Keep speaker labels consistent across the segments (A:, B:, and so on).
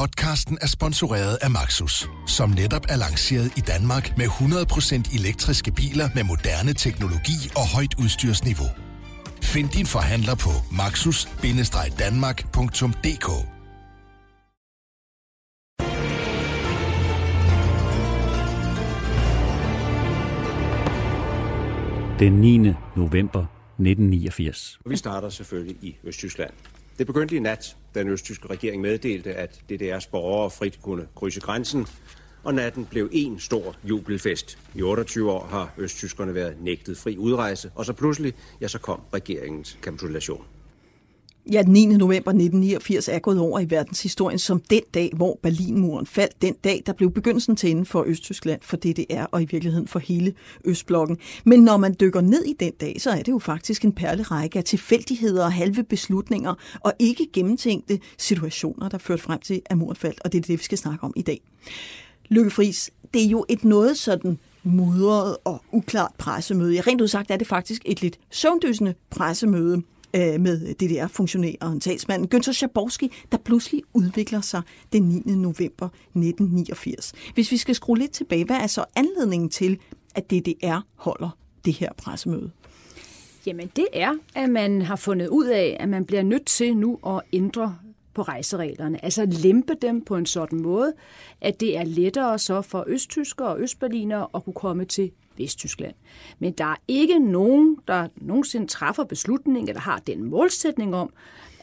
A: Podcasten er sponsoreret af Maxus, som netop er lanceret i Danmark med 100% elektriske biler med moderne teknologi og højt udstyrsniveau. Find din forhandler på maxus-danmark.dk
B: Den 9. november 1989.
C: Vi starter selvfølgelig i Østtyskland. Det begyndte i nat, den østtyske regering meddelte, at DDR's borgere frit kunne krydse grænsen, og natten blev en stor jubelfest. I 28 år har østtyskerne været nægtet fri udrejse, og så pludselig, ja, så kom regeringens kapitulation.
D: Ja, den 9. november 1989 er gået over i verdenshistorien som den dag, hvor Berlinmuren faldt. Den dag, der blev begyndelsen til inden for Østtyskland, for DDR og i virkeligheden for hele Østblokken. Men når man dykker ned i den dag, så er det jo faktisk en perlerække af tilfældigheder og halve beslutninger og ikke gennemtænkte situationer, der førte frem til, at muren faldt. Og det er det, vi skal snakke om i dag. Lykke Friis, det er jo et noget sådan mudret og uklart pressemøde. Ja, rent udsagt er det faktisk et lidt søvndysende pressemøde øh, med DDR-funktionæren, talsmanden Günther Schabowski, der pludselig udvikler sig den 9. november 1989. Hvis vi skal skrue lidt tilbage, hvad er så anledningen til, at DDR holder det her pressemøde?
E: Jamen det er, at man har fundet ud af, at man bliver nødt til nu at ændre på rejsereglerne. Altså lempe dem på en sådan måde, at det er lettere så for østtyskere og østberlinere at kunne komme til Vesttyskland. Men der er ikke nogen, der nogensinde træffer beslutning eller har den målsætning om,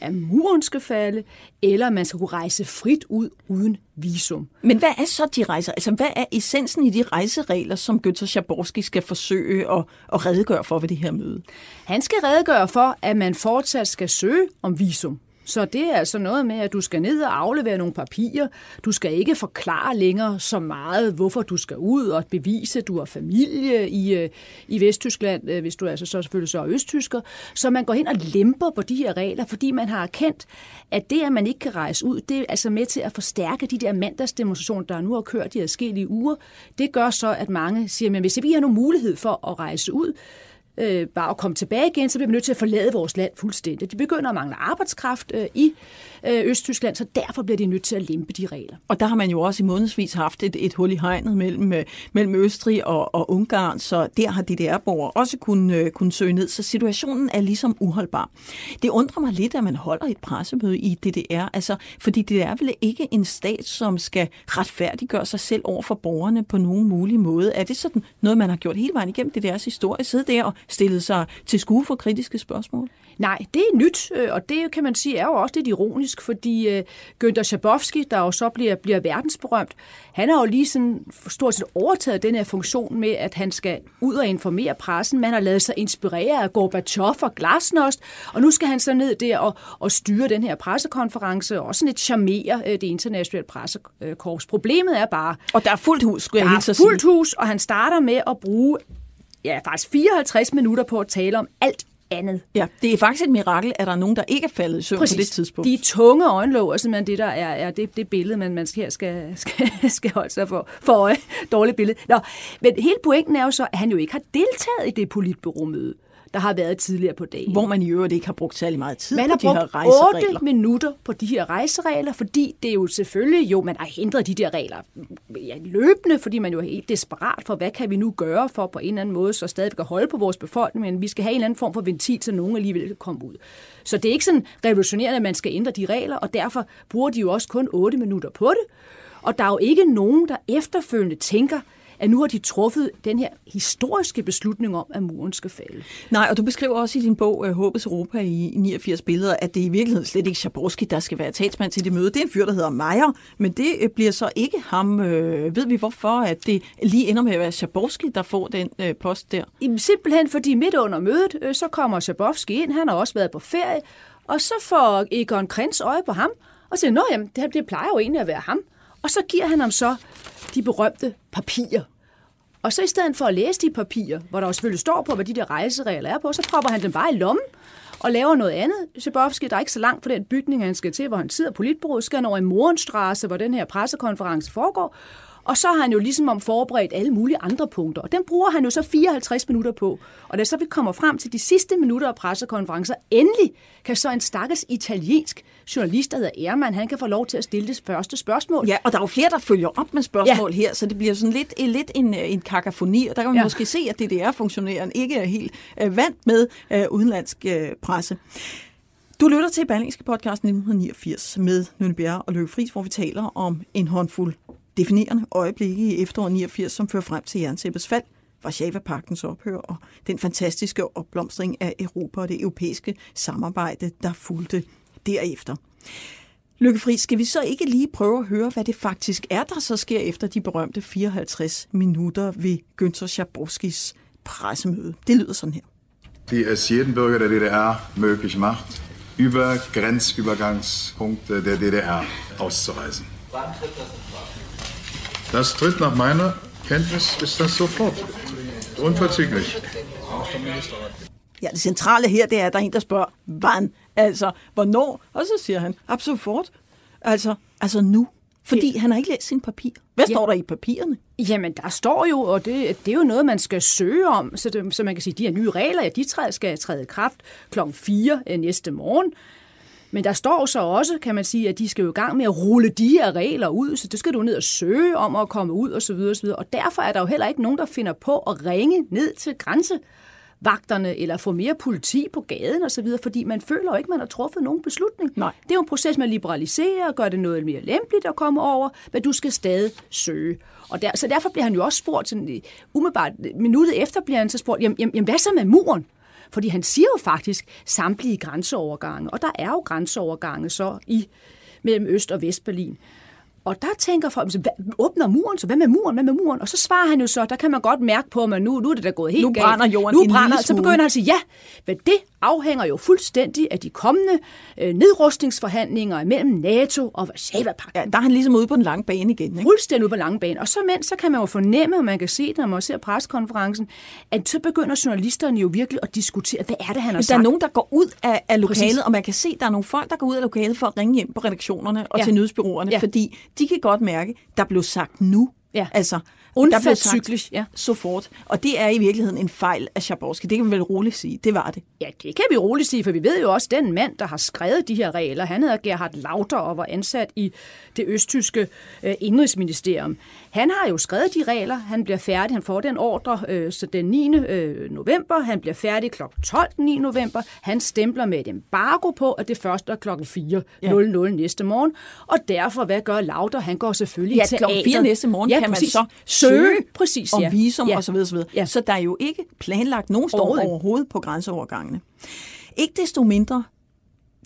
E: at muren skal falde, eller man skal kunne rejse frit ud uden visum.
D: Men hvad er så de rejser? Altså, hvad er essensen i de rejseregler, som Günther Schabowski skal forsøge at, at redegøre for ved det her møde?
E: Han skal redegøre for, at man fortsat skal søge om visum. Så det er altså noget med, at du skal ned og aflevere nogle papirer. Du skal ikke forklare længere så meget, hvorfor du skal ud og bevise, at du har familie i, øh, i Vesttyskland, øh, hvis du altså så selvfølgelig så er østtysker. Så man går hen og lemper på de her regler, fordi man har erkendt, at det, at man ikke kan rejse ud, det er altså med til at forstærke de der mandagsdemonstrationer, der nu har kørt i adskillige uger. Det gør så, at mange siger, at hvis vi har nogen mulighed for at rejse ud, øh, bare at komme tilbage igen, så bliver vi nødt til at forlade vores land fuldstændigt. De begynder at mangle arbejdskraft øh, i Øh, Østtyskland, så derfor bliver de nødt til at lempe de regler.
D: Og der har man jo også i månedsvis haft et, et hul i hegnet mellem, øh, mellem Østrig og, og Ungarn, så der har DDR-borgere også kunne, øh, kunne søge ned, så situationen er ligesom uholdbar. Det undrer mig lidt, at man holder et pressemøde i DDR, altså, fordi det er vel ikke en stat, som skal retfærdiggøre sig selv over for borgerne på nogen mulig måde. Er det sådan noget, man har gjort hele vejen igennem DDR's historie, sidde der og stillet sig til skue for kritiske spørgsmål?
E: Nej, det er nyt, øh, og det kan man sige er jo også lidt ironisk, fordi øh, Günther Schabowski, der jo så bliver, bliver verdensberømt, han har jo lige sådan stort set overtaget den her funktion med, at han skal ud og informere pressen. Man har lavet sig inspirere af Gorbachev og Glasnost, og nu skal han så ned der og, og styre den her pressekonference, og også lidt charmere øh, det internationale pressekorps. Problemet er bare...
D: Og der er fuldt hus, skulle jeg
E: Der er fuldt hus, og han starter med at bruge ja, faktisk 54 minutter på at tale om alt andet.
D: Ja, det er faktisk et mirakel, at der er nogen, der ikke er faldet i søvn
E: Præcis.
D: på det tidspunkt.
E: De tunge øjenlåg er simpelthen det, der er, er det, det billede, man, man her skal, skal, skal holde sig for, for øje. Dårligt billede. Nå, men hele pointen er jo så, at han jo ikke har deltaget i det politbureau-møde der har været tidligere på dagen.
D: Hvor man i øvrigt ikke har brugt særlig meget tid
E: man
D: på
E: de
D: her rejseregler.
E: Man har brugt minutter på de her rejseregler, fordi det er jo selvfølgelig, jo, man har ændret de der regler ja, løbende, fordi man jo er helt desperat for, hvad kan vi nu gøre for på en eller anden måde, så stadig kan holde på vores befolkning, men vi skal have en eller anden form for ventil, så nogen alligevel kan komme ud. Så det er ikke sådan revolutionerende, at man skal ændre de regler, og derfor bruger de jo også kun 8 minutter på det. Og der er jo ikke nogen, der efterfølgende tænker, at nu har de truffet den her historiske beslutning om, at muren skal falde.
D: Nej, og du beskriver også i din bog, uh, Håbets Europa i 89 billeder, at det i virkeligheden slet ikke Schabowski, der skal være talsmand til det møde. Det er en fyr, der hedder Meyer, men det uh, bliver så ikke ham. Uh, ved vi hvorfor, at det lige ender med at være Schabowski, der får den post der?
E: Jamen, simpelthen fordi midt under mødet, så kommer Schabowski ind, han har også været på ferie, og så får Egon Krenz øje på ham, og siger, nå jamen, det, det plejer jo egentlig at være ham. Og så giver han ham så de berømte papirer. Og så i stedet for at læse de papirer, hvor der jo selvfølgelig står på, hvad de der rejseregler er på, så propper han dem bare i lommen og laver noget andet. Sjabovski, der er ikke så langt fra den bygning, han skal til, hvor han sidder på skal han over i Morenstrasse, hvor den her pressekonference foregår. Og så har han jo ligesom om forberedt alle mulige andre punkter. Og den bruger han jo så 54 minutter på. Og da så vi kommer frem til de sidste minutter af pressekonferencer, endelig kan så en stakkels italiensk journalist, der hedder Ehrmann, han kan få lov til at stille det første spørgsmål.
D: Ja, og der er jo flere, der følger op med spørgsmål ja. her, så det bliver sådan lidt, lidt en, en kakafoni, og der kan man ja. måske se, at DDR-funktionæren ikke er helt øh, vant med øh, udenlandsk øh, presse. Du lytter til Berlingske podcast 1989 med Nynne Bjerre og Løkke Friis, hvor vi taler om en håndfuld definerende øjeblikke i efteråret 89, som fører frem til jerntæppets fald, Varsava-pagtens ophør og den fantastiske opblomstring af Europa og det europæiske samarbejde, der fulgte derefter. Lykke Friis, skal vi så ikke lige prøve at høre, hvad det faktisk er, der så sker efter de berømte 54 minutter ved Günther Schabowskis pressemøde? Det lyder sådan her.
F: Die es jeden Bürger der DDR möglich macht, über Grenzübergangspunkte der DDR auszureisen. Das tritt nach meiner Kenntnis ist das sofort. Unverzüglich.
D: Ja, det centrale her, det er, at der er en, der spørger, wann? Altså, hvornår? Og så siger han, absolut. Altså, altså nu. Fordi han har ikke læst sin papir. Hvad ja. står der i papirerne?
E: Jamen, der står jo, og det, det er jo noget, man skal søge om, så, det, så man kan sige, de her nye regler, ja, de træder, skal træde i kraft klokken 4 øh, næste morgen. Men der står så også, kan man sige, at de skal jo i gang med at rulle de her regler ud, så det skal du ned og søge om at komme ud osv. Og, og derfor er der jo heller ikke nogen, der finder på at ringe ned til grænsevagterne eller få mere politi på gaden osv., fordi man føler jo ikke, man har truffet nogen beslutning.
D: Nej.
E: Det er jo en proces med at liberalisere og gøre det noget mere lempeligt at komme over, men du skal stadig søge. Og der, så derfor bliver han jo også spurgt, sådan, umiddelbart minuttet efter bliver han så spurgt, jamen, jamen hvad så med muren? Fordi han siger jo faktisk samtlige grænseovergange, og der er jo grænseovergange så i mellem Øst- og Vestberlin. Og der tænker folk, hvad, åbner muren, så hvad med muren, hvad med muren? Og så svarer han jo så, der kan man godt mærke på, at nu, nu er det da gået helt
D: Nu brænder jorden
E: Nu brænder, så begynder han at sige, ja, men det afhænger jo fuldstændig af de kommende øh, nedrustningsforhandlinger mellem NATO og Varsava-pakten.
D: Ja, der er han ligesom ude på den lange bane igen. Ikke?
E: Fuldstændig ude på den lange bane. Og så mens, så kan man jo fornemme, og man kan se det, når man ser preskonferencen, at så begynder journalisterne jo virkelig at diskutere, hvad er det, han har
D: Men
E: sagt.
D: der er nogen, der går ud af, af lokalet,
E: Præcis.
D: og man kan se, at der er nogle folk, der går ud af lokalet for at ringe hjem på redaktionerne og
E: Ja.
D: til nyhedsbyråerne,
E: Ja.
D: fordi de kan godt mærke, der blev sagt nu.
E: Ja.
D: Altså,
E: Unverzüglich, ja.
D: så fort. Og det er i virkeligheden en fejl af Schabowski. Det kan vi vel roligt sige. Det var det.
E: Ja, det kan vi roligt sige, for vi ved jo også, at den mand, der har skrevet de her regler, han hedder Gerhard Lauter og var ansat i det østtyske øh, indrigsministerium. Han har jo skrevet de regler, han bliver færdig, han får den ordre øh, så den 9. Øh, november, han bliver færdig kl. 12 den 9. november, han stempler med et embargo på, at det først er kl. 4.00 næste morgen, og derfor, hvad gør Lauter? Han går selvfølgelig
D: Ja,
E: i
D: klokken
E: teatret.
D: fire næste morgen
E: ja,
D: kan
E: præcis.
D: man så søge
E: præcis,
D: om
E: ja.
D: visum
E: ja.
D: og så videre, så videre.
E: Ja.
D: Så der er jo ikke planlagt nogen storm
E: overhovedet
D: på grænseovergangene. Ikke desto mindre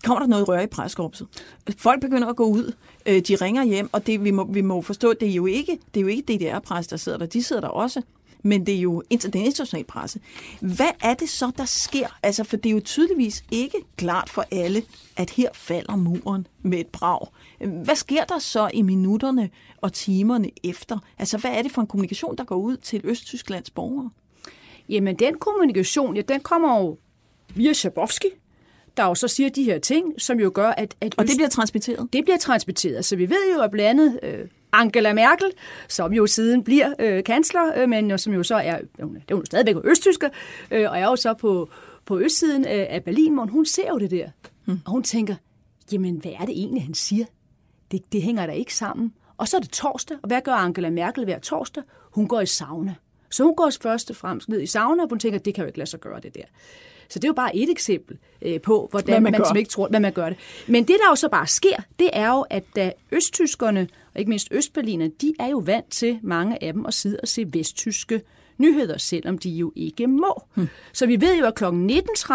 D: kommer der noget røre i preskorpset. Folk begynder at gå ud, øh, de ringer hjem, og det, vi, må, vi må forstå, det er jo ikke, det er jo ikke DDR-pres, der sidder der. De sidder der også, men det er jo den internationale presse. Hvad er det så, der sker? Altså, for det er jo tydeligvis ikke klart for alle, at her falder muren med et brag. Hvad sker der så i minutterne og timerne efter? Altså, hvad er det for en kommunikation, der går ud til Østtysklands borgere?
E: Jamen, den kommunikation, ja, den kommer jo via Schabowski, der jo så siger de her ting, som jo gør, at... at
D: Og det bliver transmitteret?
E: det bliver transmitteret. Så vi ved jo, at blandt andet øh, Angela Merkel, som jo siden bliver øh, kansler, øh, men som jo så er, hun er, det er hun stadigvæk østtysker, øh, og er jo så på, på østsiden øh, af Berlinmuren, hun ser jo det der, hmm. og hun tænker, jamen hvad er det egentlig, han siger? Det, det hænger da ikke sammen. Og så er det torsdag, og hvad gør Angela Merkel hver torsdag? Hun går i sauna. Så hun går først og fremmest ned i sauna, og hun tænker, det kan jo ikke lade sig gøre det der. Så det er jo bare et eksempel øh, på, hvordan
D: Hvad man
E: man, som ikke tror, hvad man gør det. Men det, der jo så bare sker, det er jo, at da østtyskerne, og ikke mindst østberliner, de er jo vant til, mange af dem, at sidde og se vesttyske nyheder, selvom de jo ikke må. Hmm. Så vi ved jo, at kl. 19.30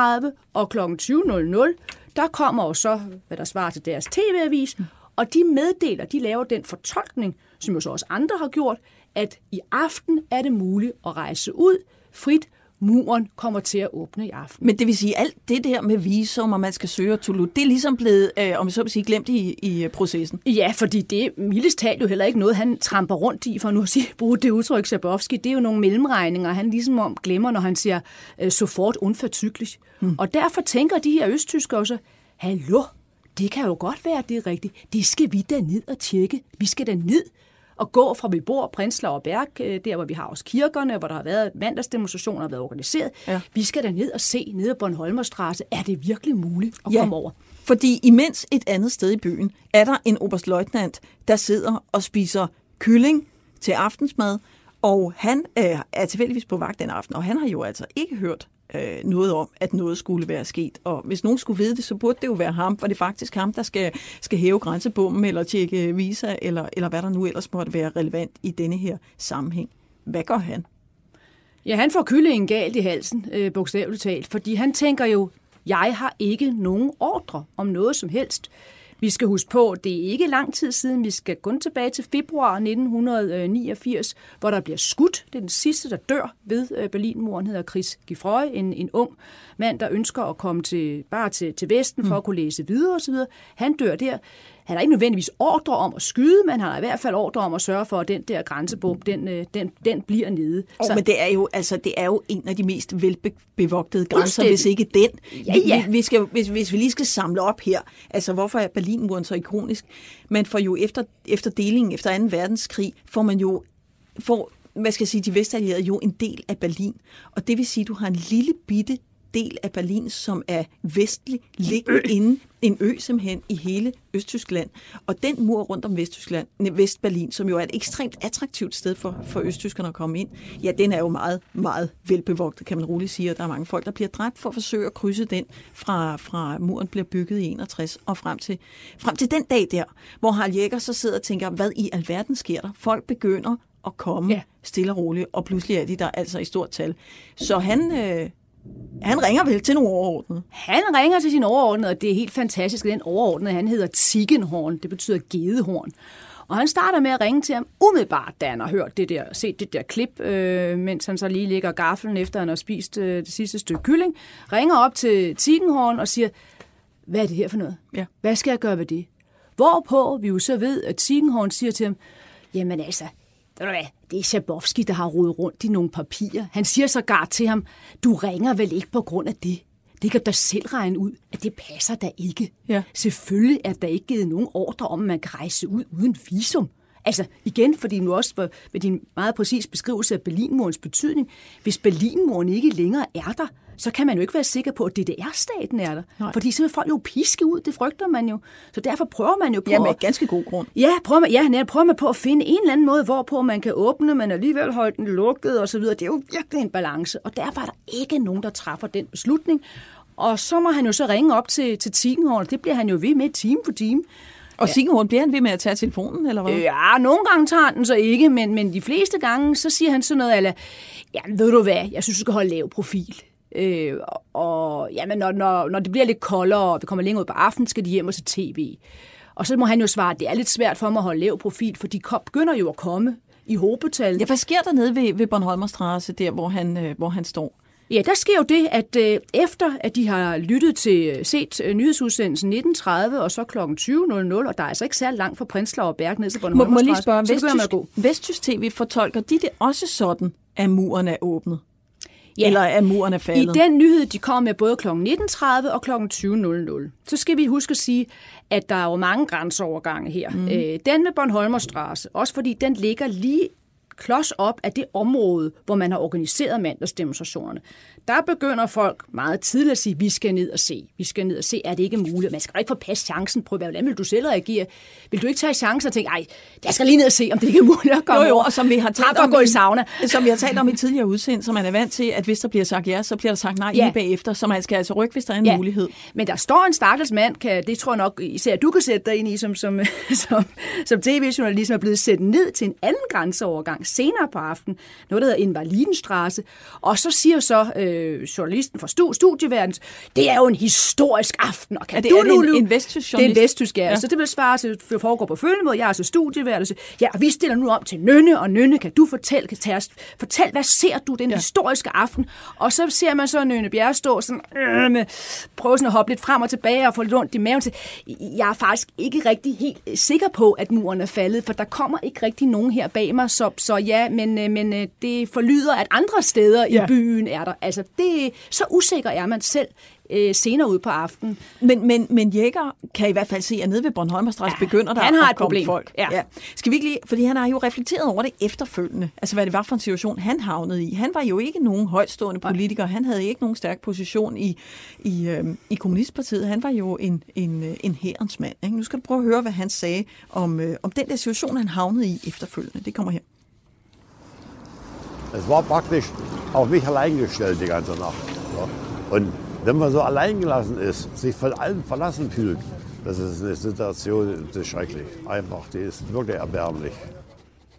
E: og kl. 20.00, der kommer jo så, hvad der svarer til deres tv-avis, hmm. og de meddeler, de laver den fortolkning, som jo så også andre har gjort, at i aften er det muligt at rejse ud frit, muren kommer til at åbne i aften.
D: Men det vil sige, alt det der med visum, og man skal søge og tulut, det er ligesom blevet, øh, om jeg så vil sige, glemt i, i processen.
E: Ja, fordi det mildest talt jo heller ikke noget, han tramper rundt i, for nu at sige, bruge det udtryk, Schabowski, det er jo nogle mellemregninger, han ligesom om glemmer, når han siger øh, så fort unfortykligt. Hmm. Og derfor tænker de her østtyskere også, hallo, det kan jo godt være, at det er rigtigt. Det skal vi da ned og tjekke. Vi skal da ned at gå fra vi bor, Prenzlau og Berg, øh, der hvor vi har også kirkerne, hvor der har været mandagsdemonstrationer, har været organiseret. Ja. Vi skal da ned og se ned ad Bornholmerstrasse. Er det virkelig muligt at ja. komme over?
D: Fordi imens et andet sted i byen, er der en oberstløjtnant, der sidder og spiser kylling til aftensmad, og han øh, er tilfældigvis på vagt den aften, og han har jo altså ikke hørt øh, noget om, at noget skulle være sket. Og hvis nogen skulle vide det, så burde det jo være ham, for det er faktisk ham, der skal, skal hæve grænsebommen, eller tjekke visa, eller, eller hvad der nu ellers måtte være relevant i denne her sammenhæng. Hvad gør han?
E: Ja, han får kyllingen galt i halsen, øh, bogstaveligt talt, fordi han tænker jo, jeg har ikke nogen ordre om noget som helst. Vi skal huske på, at det er ikke lang tid siden. Vi skal kun tilbage til februar 1989, hvor der bliver skudt. Det er den sidste, der dør ved øh, Berlinmuren, hedder Chris Giffroy, en, en ung mand, der ønsker at komme til, bare til, til Vesten for mm. at kunne læse videre osv. Han dør der. Han har ikke nødvendigvis ordre om at skyde, men han har i hvert fald ordre om at sørge for, at den der grænsebom, den, øh, den, den bliver nede.
D: Oh, så, men det er, jo, altså, det er jo en af de mest velbevogtede grænser, hvis ikke den.
E: Ja, ja.
D: Vi, vi skal, hvis, hvis vi lige skal samle op her, altså hvorfor er Berlinmuren så ikonisk? Man får jo efter, efter delingen, efter 2. verdenskrig, får man jo får, hvad skal jeg sige, de vestallierede jo en del af Berlin. Og det vil sige, at du har en lille bitte del af Berlin, som er vestlig, liggende inde, en ø simpelthen i hele Østtyskland. Og den mur rundt om Vesttyskland, Vestberlin, som jo er et ekstremt attraktivt sted for, for østtyskerne at komme ind, ja, den er jo meget, meget velbevogtet, kan man roligt sige, og der er mange folk, der bliver dræbt for at forsøge at krydse den fra, fra muren bliver bygget i 61 og frem til, frem til den dag der, hvor Harald Jæger så sidder og tænker, hvad i alverden sker der? Folk begynder at komme ja. stille og roligt, og pludselig er de der altså i stort tal. Så han, øh, han ringer vel til nogle overordnede?
E: Han ringer til sin overordnede, og det er helt fantastisk. Den overordnede, han hedder Tiggenhorn. Det betyder gedehorn. Og han starter med at ringe til ham umiddelbart, da han har hørt det der, set det der klip, øh, mens han så lige ligger gaflen efter han har spist øh, det sidste stykke kylling. Ringer op til Tiggenhorn og siger, hvad er det her for noget? Ja. Hvad skal jeg gøre ved det? Hvorpå vi jo så ved, at Tiggenhorn siger til ham, jamen altså, ved du hvad, det er Schabowski, der har rodet rundt i nogle papirer. Han siger så gar til ham, du ringer vel ikke på grund af det. Det kan du da selv regne ud, at det passer da ikke. Ja. Selvfølgelig er der ikke givet nogen ordre om, at man kan rejse ud uden visum. Altså igen, fordi nu også med din meget præcis beskrivelse af Berlinmurens betydning, hvis Berlinmuren ikke længere er der, så kan man jo ikke være sikker på, at DDR-staten er der. Nej. Fordi så vil folk jo piske ud, det frygter man jo. Så derfor prøver man jo på...
D: Ja, med at, ganske god grund.
E: Ja, prøver man, ja, prøver man på at finde en eller anden måde, hvorpå man kan åbne, men alligevel holde den lukket osv. Det er jo virkelig en balance, og derfor er der ikke nogen, der træffer den beslutning. Og så må han jo så ringe op til, til Tigenhorn, det bliver han jo ved med time for time.
D: Og ja. bliver han ved med at tage telefonen, eller hvad?
E: Ja, nogle gange tager han den så ikke, men, men de fleste gange, så siger han sådan noget, eller, ja, ved du hvad, jeg synes, du skal holde lav profil. Øh, og jamen, når, når, når det bliver lidt koldere, og vi kommer længere ud på aftenen, skal de hjem og se tv. Og så må han jo svare, at det er lidt svært for mig at holde lav profil, for de begynder jo at komme i hobetal.
D: Ja, hvad sker der nede ved, ved Bornholmerstrasse, der hvor han, øh, hvor han står?
E: Ja, der sker jo det, at øh, efter at de har lyttet til, set øh, nyhedsudsendelsen 1930 og så kl. 20.00, og der er altså ikke særlig langt fra Prenzlau og Berg ned til Bornholm.
D: Må, må lige spørge, Vesttysk, Vesttysk TV fortolker de det også sådan, at muren er åbnet? Ja. Eller er muren er faldet?
E: I den nyhed, de kom med både kl. 19.30 og kl. 20.00, så skal vi huske at sige, at der er jo mange grænseovergange her. Mm. Øh, den med Bornholmerstrasse, også fordi den ligger lige klods op af det område, hvor man har organiseret mandagsdemonstrationerne. Der begynder folk meget tidligt at sige, vi skal ned og se. Vi skal ned og se, er det ikke muligt? Man skal ikke forpasse chancen på, hvordan vil du selv reagere? Vil du ikke tage chancen og tænke, ej, jeg skal lige ned og se, om det ikke er muligt at komme
D: jo, jo, og som vi har talt om,
E: gå i sauna.
D: Som vi har talt om i tidligere udsend, så man er vant til, at hvis der bliver sagt ja, så bliver der sagt nej ja. lige bagefter, så man skal altså rykke, hvis der er en ja. mulighed.
E: Men der står en stakkels mand, kan, det tror jeg nok især du kan sætte dig ind i, som, som, som, som tv-journalist, er blevet sæt ned til en anden grænseovergang senere på aftenen, noget der hedder Invalidenstrasse, og så siger så øh, journalisten fra studieverden, det er jo en historisk aften, og kan
D: er det,
E: du
D: er det en, en vesttysk
E: journalist? Det er en vesttysk, ja. ja. Så det vil svare til, at foregår på følgende måde. Jeg er altså studievært, ja, vi stiller nu om til Nynne, og Nynne, kan du fortælle, kan tage os, fortæl, hvad ser du den ja. historiske aften? Og så ser man så Nynne Bjerre stå sådan, øh, med, prøve sådan at hoppe lidt frem og tilbage og få lidt ondt i maven til. Jeg er faktisk ikke rigtig helt sikker på, at muren er faldet, for der kommer ikke rigtig nogen her bag mig, så, så ja, men, øh, men øh, det forlyder, at andre steder ja. i byen er der. Altså, det, så usikker er man selv øh, senere ud på aftenen.
D: Men, men, men Jæger kan i hvert fald se, at nede ved Bornholm ja, begynder der
E: han har
D: at
E: et
D: komme
E: problem.
D: folk.
E: Ja.
D: Ja. Skal vi ikke lige, fordi han har jo reflekteret over det efterfølgende, altså hvad det var for en situation, han havnede i. Han var jo ikke nogen højtstående politiker, han havde ikke nogen stærk position i, i, øh, i Kommunistpartiet, han var jo en, en, øh, en herrens mand. Ikke? Nu skal du prøve at høre, hvad han sagde om, øh, om den der situation, han havnede i efterfølgende. Det kommer her.
G: Es war praktisch auf mich allein gestellt die ganze Nacht. Ja. Und wenn man so allein gelassen ist, sich von allem verlassen fühlt, das ist eine Situation, das ist schrecklich. Einfach, die ist wirklich erbärmlich.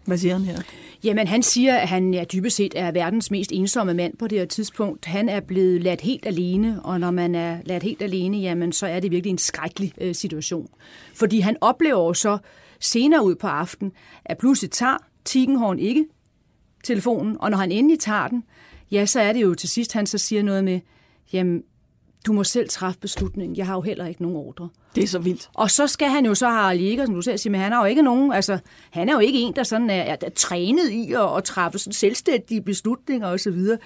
D: Hvad siger han her?
E: Jamen, han siger, at han ja, dybest set er verdens mest ensomme mand på det her tidspunkt. Han er blevet ladt helt alene, og når man er ladt helt alene, jamen, så er det virkelig en skrækkelig øh, situation. Fordi han oplever så senere ud på aftenen, at pludselig tager Tigenhorn ikke telefonen, og når han endelig tager den, ja, så er det jo til sidst, han så siger noget med, jamen, du må selv træffe beslutningen, jeg har jo heller ikke nogen ordre.
D: Det er så vildt.
E: Og så skal han jo så have Jæger, som du selv siger, men han har jo ikke nogen, altså, han er jo ikke en, der sådan er, er, trænet i at, at træffe sådan selvstændige beslutninger osv. Og, så videre.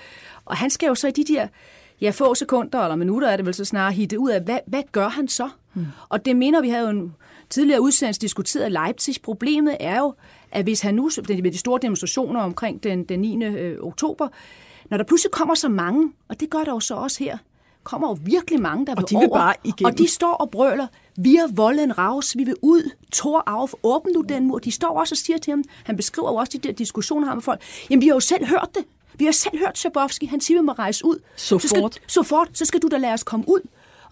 E: og han skal jo så i de der ja, få sekunder eller minutter er det vel så snart hitte ud af, hvad, hvad gør han så? Hmm. Og det mener vi havde jo en tidligere udsendelse diskuteret Leipzig. Problemet er jo, at hvis han nu, med de store demonstrationer omkring den, den 9. Øh, oktober, når der pludselig kommer så mange, og det gør der jo så også her, kommer jo virkelig mange, der
D: Og
E: vil
D: de vil
E: over,
D: bare igennem.
E: og de står og brøler, vi er volden raus, vi vil ud, Tor af, åbn nu den mur. De står også og siger til ham, han beskriver jo også de der diskussioner her med folk, jamen vi har jo selv hørt det, vi har selv hørt Sjabovski, han siger, vi må rejse ud.
D: Så
E: skal,
D: fort.
E: så fort, så skal du da lade os komme ud.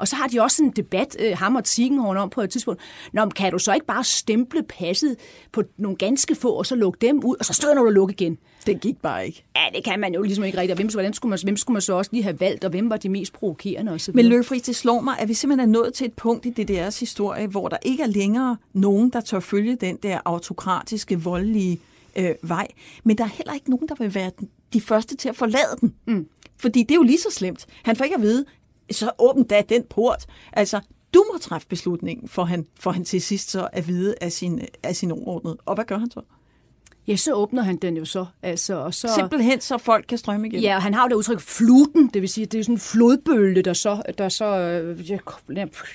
E: Og så har de også en debat, øh, ham og Tigenhorn om på et tidspunkt. Nå, kan du så ikke bare stemple passet på nogle ganske få, og så lukke dem ud, og så stod du og lukke igen?
D: Det gik bare ikke.
E: Ja, det kan man jo ligesom ikke rigtigt. Og Hvem, hvordan skulle man, hvem skulle man så også lige have valgt, og hvem var de mest provokerende osv.?
D: Men Løgfris, det slår mig, at vi simpelthen er nået til et punkt i DDR's historie, hvor der ikke er længere nogen, der tør følge den der autokratiske, voldelige øh, vej. Men der er heller ikke nogen, der vil være de første til at forlade den. Mm. Fordi det er jo lige så slemt. Han får ikke at vide, så åbn da den port. Altså, du må træffe beslutningen, for han, for han til sidst så at vide af sin, af sin overordnede. Og hvad gør han så?
E: Ja, så åbner han den jo så. Altså, og så...
D: Simpelthen, så folk kan strømme igennem.
E: Ja, og han har jo det udtryk fluten, det vil sige, det er sådan en flodbølge, der så, der så, øh, ja,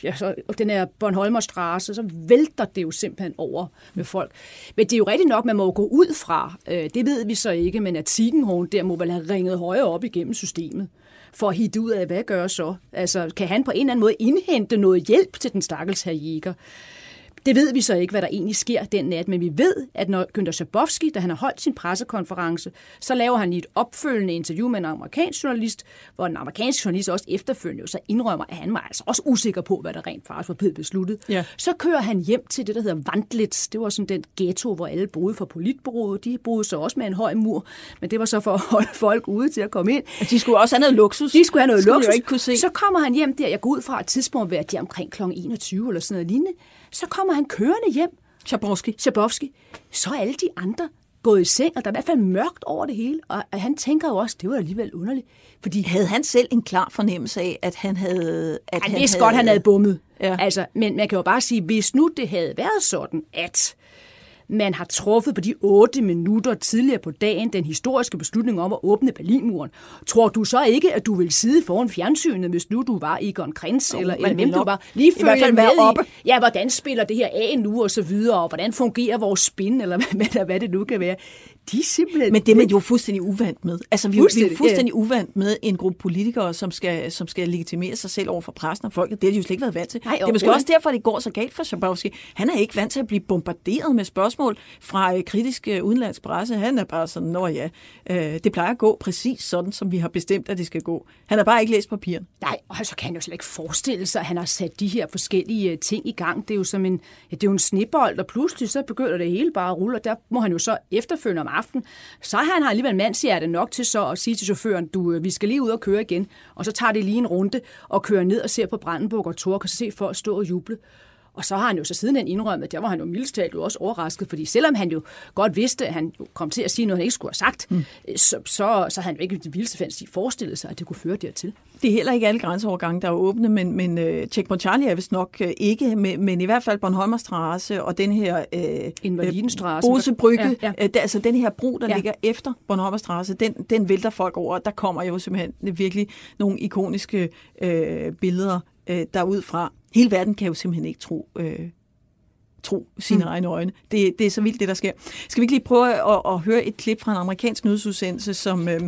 E: ja, så den her Bornholmer Straße, så vælter det jo simpelthen over med folk. Men det er jo rigtigt nok, man må gå ud fra, øh, det ved vi så ikke, men at Tigenhorn der må vel have ringet højere op igennem systemet for at hitte ud af, hvad gør så? Altså, kan han på en eller anden måde indhente noget hjælp til den stakkels her jæger? Det ved vi så ikke, hvad der egentlig sker den nat, men vi ved, at når Günther Schabowski, da han har holdt sin pressekonference, så laver han et opfølgende interview med en amerikansk journalist, hvor en amerikansk journalist også efterfølgende jo så indrømmer, at han var altså også usikker på, hvad der rent faktisk var blevet besluttet.
D: Ja.
E: Så kører han hjem til det, der hedder Wandlitz. Det var sådan den ghetto, hvor alle boede for politbureauet. De boede så også med en høj mur, men det var så for at holde folk ude til at komme ind.
D: De skulle også have noget luksus.
E: De skulle have noget
D: Skulle
E: luksus.
D: ikke kunne se.
E: Så kommer han hjem der, jeg går ud fra et tidspunkt, hvad det er omkring kl. 21 eller sådan noget lignende. Så kommer han kørende hjem,
D: Schabowski.
E: Schabowski. Så er alle de andre gået i seng, og der er i hvert fald mørkt over det hele. Og han tænker jo også, det var alligevel underligt. Fordi
D: Havde han selv en klar fornemmelse af, at han havde... At
E: han vidste godt, han havde bummet.
D: Ja.
E: Altså, men man kan jo bare sige, hvis nu det havde været sådan, at man har truffet på de otte minutter tidligere på dagen den historiske beslutning om at åbne Berlinmuren. Tror du så ikke, at du vil sidde foran fjernsynet, hvis nu du var Egon Krenz, eller,
D: man
E: eller hvem du var? Lige
D: i hvert fald
E: med
D: være
E: i,
D: oppe.
E: ja, hvordan spiller det her af nu, og så videre, og hvordan fungerer vores spin, eller hvad, hvad det nu kan være. De er simpelthen...
D: Men det er man jo fuldstændig uvant med. Altså, vi, er jo- vi er
E: Fuldstændig,
D: fuldstændig uvant med en gruppe politikere, som skal, som skal legitimere sig selv over for pressen og folket. Det har de jo slet ikke været vant til.
E: Nej,
D: det er måske også derfor, det går så galt for Schabowski. Han er ikke vant til at blive bombarderet med spørgsmål fra øh, kritisk øh, udenlandsk presse. Han er bare sådan, nå ja, øh, det plejer at gå præcis sådan, som vi har bestemt, at det skal gå. Han har bare ikke læst papirerne.
E: Nej, og så kan han jo slet ikke forestille sig, at han har sat de her forskellige øh, ting i gang. Det er jo som en, ja, det er jo en snebold, og pludselig så begynder det hele bare at rulle, og der må han jo så efterfølgende om aften. så har han alligevel mandshjerte nok til så at sige til chaufføren, du, øh, vi skal lige ud og køre igen, og så tager det lige en runde og kører ned og ser på Brandenburg og Tork, og kan se folk stå og juble. Og så har han jo så siden han indrømmet, der var han jo mildest jo også overrasket, fordi selvom han jo godt vidste, at han kom til at sige noget, han ikke skulle have sagt, mm. så, så, så havde han jo ikke det vildeste fantasi forestillet sig, at det kunne føre dertil.
D: Det er heller ikke alle grænseovergange, der er åbne, men, men uh, Checkpoint Charlie er vist nok uh, ikke, men, men i hvert fald Bornholmer Strasse og den her uh,
E: Invalidenstrasse.
D: Bosebrygge, ja, ja. Uh, der, altså den her bro, der ja. ligger efter Bornholmer Strasse, den, den vælter folk over. Der kommer jo simpelthen virkelig nogle ikoniske uh, billeder uh, derudfra hele verden kan jo simpelthen ikke tro, øh, tro sine mm. egne øjne. Det, det er så vildt, det der sker. Skal vi ikke lige prøve at, at høre et klip fra en amerikansk nyhedsudsendelse, som, øh,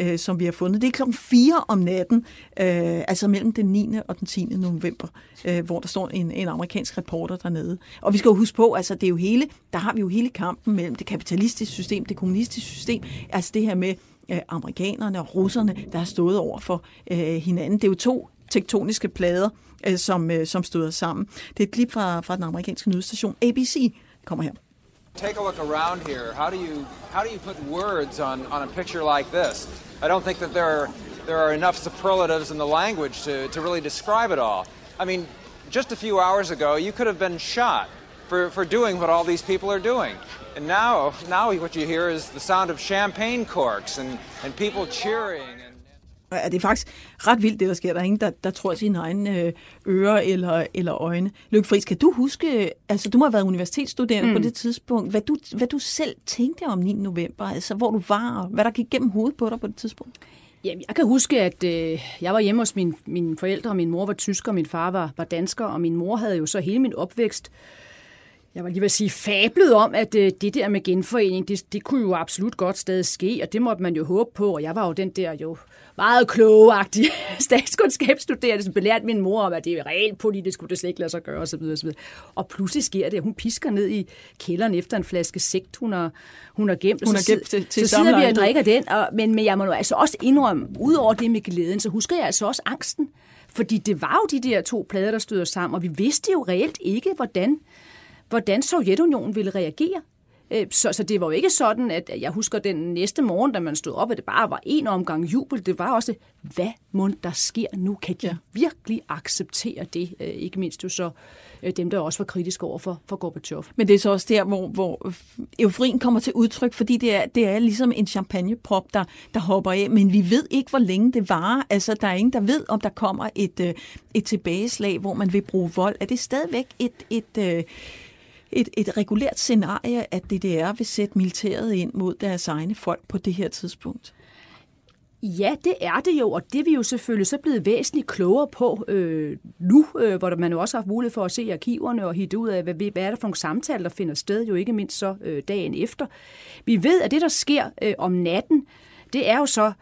D: øh, som vi har fundet? Det er klokken 4 om natten, øh, altså mellem den 9. og den 10. november, øh, hvor der står en, en amerikansk reporter dernede. Og vi skal jo huske på, altså det er jo hele, der har vi jo hele kampen mellem det kapitalistiske system, det kommunistiske system, altså det her med øh, amerikanerne og russerne, der har stået over for øh, hinanden. Det er jo to tektoniske plader, øh, som, øh, som støder sammen. Det er et klip fra, fra den amerikanske nyhedsstation ABC, kommer her.
H: Take a look around here. How do you how do you put words on, on a picture like this? I don't think that there are, there are enough superlatives in the language to, to really describe it all. I mean, just a few hours ago, you could have been shot for, for doing what all these people are doing. And now, now what you hear is the sound of champagne corks and, and people cheering.
D: Ja, det er faktisk ret vildt, det der sker. Der er ingen, der, der tror sine egne øh, ører eller, eller øjne. Lykke Friis, kan du huske, altså du må have været universitetsstuderende mm. på det tidspunkt, hvad du, hvad du selv tænkte om 9. november, altså hvor du var, og hvad der gik gennem hovedet på dig på det tidspunkt?
E: Jamen, jeg kan huske, at øh, jeg var hjemme hos min, mine forældre, og min mor var tysker, og min far var, var dansker, og min mor havde jo så hele min opvækst jeg var lige ved at sige, fablet om, at øh, det der med genforening, det, det kunne jo absolut godt stadig ske, og det måtte man jo håbe på, og jeg var jo den der jo meget klogeagtige statskundskabsstuderende, som belærte min mor om, at det er reelt politisk, kunne det slet ikke lade sig gøre, osv. osv. Og pludselig sker det, at hun pisker ned i kælderen efter en flaske sigt, hun har, hun har gemt.
D: Hun har gemt til,
E: til Så sidder vi og drikker den, og, men, men jeg må nu altså også indrømme, udover det med glæden, så husker jeg altså også angsten. Fordi det var jo de der to plader, der støder sammen, og vi vidste jo reelt ikke, hvordan, hvordan Sovjetunionen ville reagere. Øh, så, så det var jo ikke sådan, at jeg husker den næste morgen, da man stod op, at det bare var en omgang jubel. Det var også, hvad må der sker nu? Kan de ja. virkelig acceptere det? Øh, ikke mindst jo så øh, dem, der også var kritiske over for, for Gorbachev.
D: Men det er så også der, hvor, hvor euforien kommer til udtryk, fordi det er, det er ligesom en champagneprop, der, der hopper af. Men vi ved ikke, hvor længe det varer. Altså, der er ingen, der ved, om der kommer et, et tilbageslag, hvor man vil bruge vold. Er det stadigvæk et... et, et et, regulært scenarie, at DDR vil sætte militæret ind mod deres egne folk på det her tidspunkt?
E: Ja, det er det jo, og det er vi jo selvfølgelig så blevet væsentligt klogere på øh, nu, øh, hvor man jo også har haft mulighed for at se arkiverne og hitte ud af, hvad, hvad er det for nogle samtaler, der finder sted, jo ikke mindst så øh, dagen efter. Vi ved, at det, der sker øh, om natten, det er jo så,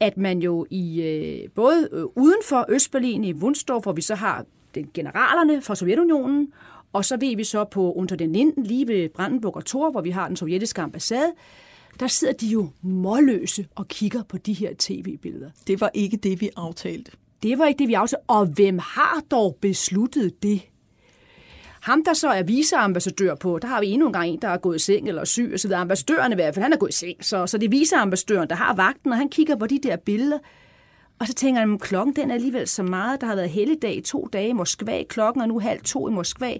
E: at man jo i øh, både øh, uden for Østberlin i Wunstorf, hvor vi så har den generalerne fra Sovjetunionen, og så ved vi så på Unter den Linden, lige ved Brandenburg og Tor, hvor vi har den sovjetiske ambassade, der sidder de jo målløse og kigger på de her tv-billeder.
D: Det var ikke det, vi aftalte.
E: Det var ikke det, vi aftalte. Og hvem har dog besluttet det? Ham, der så er viseambassadør på, der har vi endnu en gang en, der er gået i seng eller syg, og så videre. Ambassadøren i hvert fald, han er gået i seng, så, så det er viseambassadøren, der har vagten, og han kigger på de der billeder. Og så tænker jeg, at klokken den er alligevel så meget. Der har været helligdag i to dage i Moskva. Klokken er nu halv to i Moskva.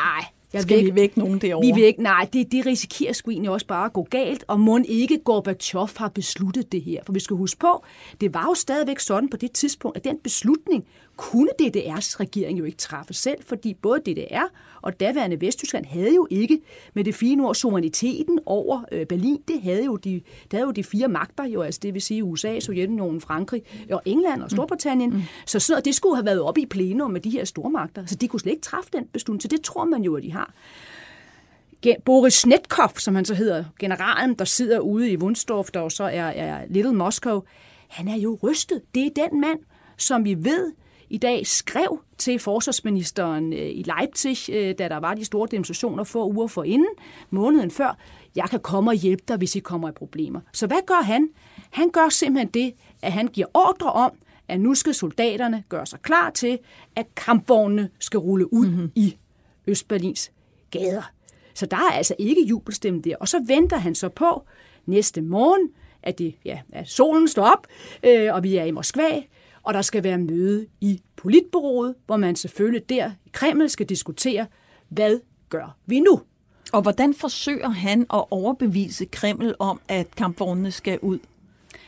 E: Ej,
D: jeg Skal vi væk nogen derovre?
E: Vi vil ikke, nej, det, det risikerer sgu egentlig også bare at gå galt, og må ikke Gorbachev har besluttet det her. For vi skal huske på, det var jo stadigvæk sådan på det tidspunkt, at den beslutning kunne DDR's regering jo ikke træffe selv, fordi både DDR og daværende Vesttyskland havde jo ikke med det fine ord suveræniteten over øh, Berlin. Det havde jo de, det havde jo de fire magter, jo, altså det vil sige USA, Sovjetunionen, Frankrig og England og Storbritannien. Mm. Så, så det skulle have været oppe i plenum med de her store magter. Så de kunne slet ikke træffe den beslutning. Så det tror man jo, at de har. Boris Snetkov, som han så hedder, generalen, der sidder ude i Wunstorf, der så er, er Little Moscow, han er jo rystet. Det er den mand, som vi ved i dag skrev til forsvarsministeren øh, i Leipzig, øh, da der var de store demonstrationer få uger for inden, måneden før, jeg kan komme og hjælpe dig, hvis I kommer i problemer. Så hvad gør han? Han gør simpelthen det, at han giver ordre om, at nu skal soldaterne gøre sig klar til, at kampvognene skal rulle ud mm-hmm. i Østberlins gader. Så der er altså ikke jubelstemme der. Og så venter han så på næste morgen, at, det, ja, at solen står op, øh, og vi er i Moskva, og der skal være møde i politbureauet, hvor man selvfølgelig der i Kreml skal diskutere, hvad gør vi nu?
D: Og hvordan forsøger han at overbevise Kreml om, at kampvognene skal ud?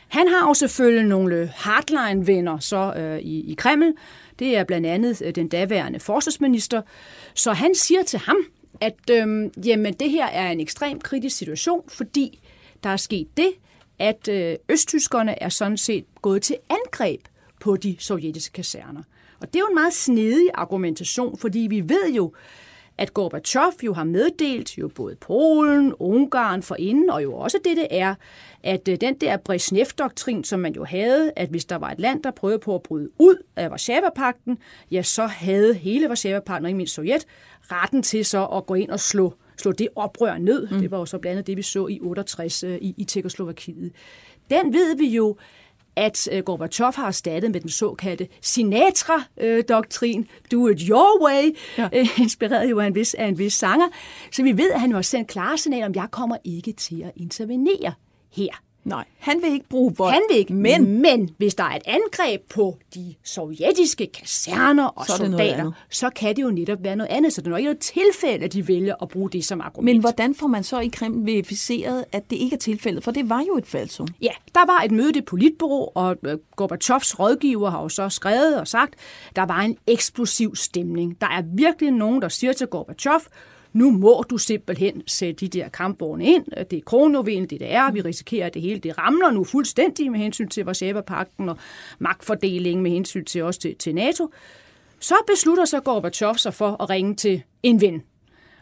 E: Han har jo selvfølgelig nogle hardline-venner så øh, i, i Kreml. Det er blandt andet øh, den daværende forsvarsminister. Så han siger til ham, at øh, jamen, det her er en ekstrem kritisk situation, fordi der er sket det, at øh, østtyskerne er sådan set gået til angreb på de sovjetiske kaserner. Og det er jo en meget snedig argumentation, fordi vi ved jo, at Gorbachev jo har meddelt jo både Polen, Ungarn for inden, og jo også det, det er, at øh, den der Brezhnev-doktrin, som man jo havde, at hvis der var et land, der prøvede på at bryde ud af Varsava-pakten, ja, så havde hele Varsava-pakten, og ikke mindst Sovjet, retten til så at gå ind og slå, slå det oprør ned. Mm. Det var jo så blandt andet det, vi så i 68 øh, i, i Tjekoslovakiet. Den ved vi jo, at øh, Gorbachev har erstattet med den såkaldte Sinatra-doktrin, do it your way, ja. øh, inspireret jo af en, vis, af en vis sanger. Så vi ved, at han har sendt klare signaler om, jeg kommer ikke til at intervenere her.
D: Nej, han vil ikke bruge vold.
E: Han vil ikke, men, men hvis der er et angreb på de sovjetiske kaserner og så soldater, så kan det jo netop være noget andet. Så det er nok ikke et tilfælde, at de vælger at bruge det som argument.
D: Men hvordan får man så i Kreml verificeret, at det ikke er tilfældet? For det var jo et falsum.
E: Ja, der var et møde i det politbureau, og øh, Gorbachevs rådgiver har jo så skrevet og sagt, der var en eksplosiv stemning. Der er virkelig nogen, der siger til Gorbachev, nu må du simpelthen sætte de der kampvogne ind. Det er kronovelen, det der er. Vi risikerer, at det hele det ramler nu fuldstændig med hensyn til Varsava-pakten og magtfordelingen med hensyn til også til, til NATO. Så beslutter så Gorbachev sig for at ringe til en ven.